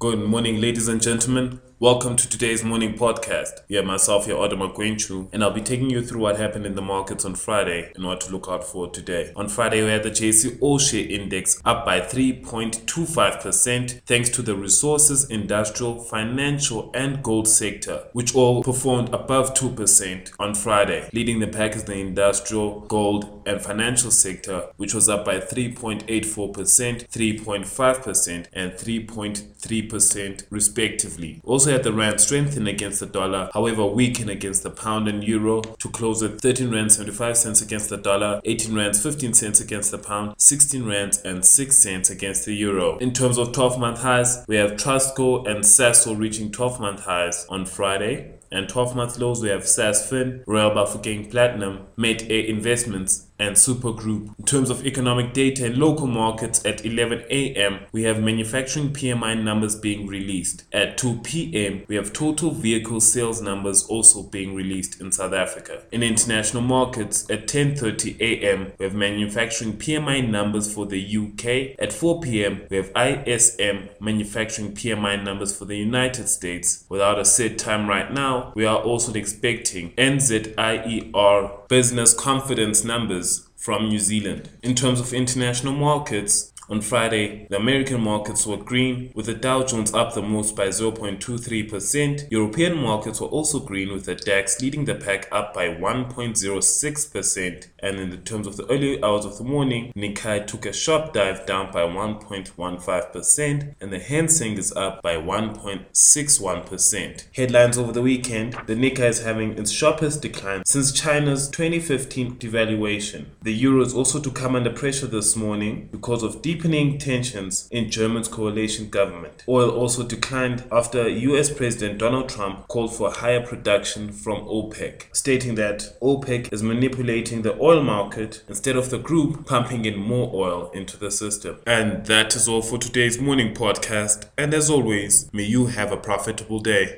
Good morning, ladies and gentlemen. Welcome to today's morning podcast. Yeah, myself here, Odama Gwenchu, and I'll be taking you through what happened in the markets on Friday and what to look out for today. On Friday, we had the JSE Share Index up by 3.25% thanks to the resources, industrial, financial, and gold sector, which all performed above 2% on Friday. Leading the pack is the industrial, gold, and financial sector, which was up by 3.84%, 3.5%, and 3.3% respectively. Also also had the rand strengthen against the dollar, however weaken against the pound and euro to close at 13 rand 75 cents against the dollar, 18 rand 15 cents against the pound, 16 rand and 6 cents against the euro. In terms of 12 month highs, we have Trustco and Sasol reaching 12 month highs on Friday. And 12 month lows, we have SASFIN, Royal Bafokeng Platinum, Metair Investments, and Super Group. In terms of economic data in local markets at 11 a.m., we have manufacturing PMI numbers being released. At 2 p.m., we have total vehicle sales numbers also being released in South Africa. In international markets at 10:30 a.m., we have manufacturing PMI numbers for the UK. At 4 p.m., we have ISM manufacturing PMI numbers for the United States. Without a set time right now, we are also expecting NZIER business confidence numbers from New Zealand. In terms of international markets, on Friday, the American markets were green, with the Dow Jones up the most by 0.23%. European markets were also green, with the DAX leading the pack up by 1.06%. And in the terms of the early hours of the morning, Nikkei took a sharp dive down by 1.15%, and the Hang Seng is up by 1.61%. Headlines over the weekend the Nikkei is having its sharpest decline since China's 2015 devaluation. The euro is also to come under pressure this morning because of deep deepening tensions in German's coalition government. Oil also declined after US President Donald Trump called for higher production from OPEC, stating that OPEC is manipulating the oil market instead of the group pumping in more oil into the system. And that is all for today's morning podcast. And as always, may you have a profitable day.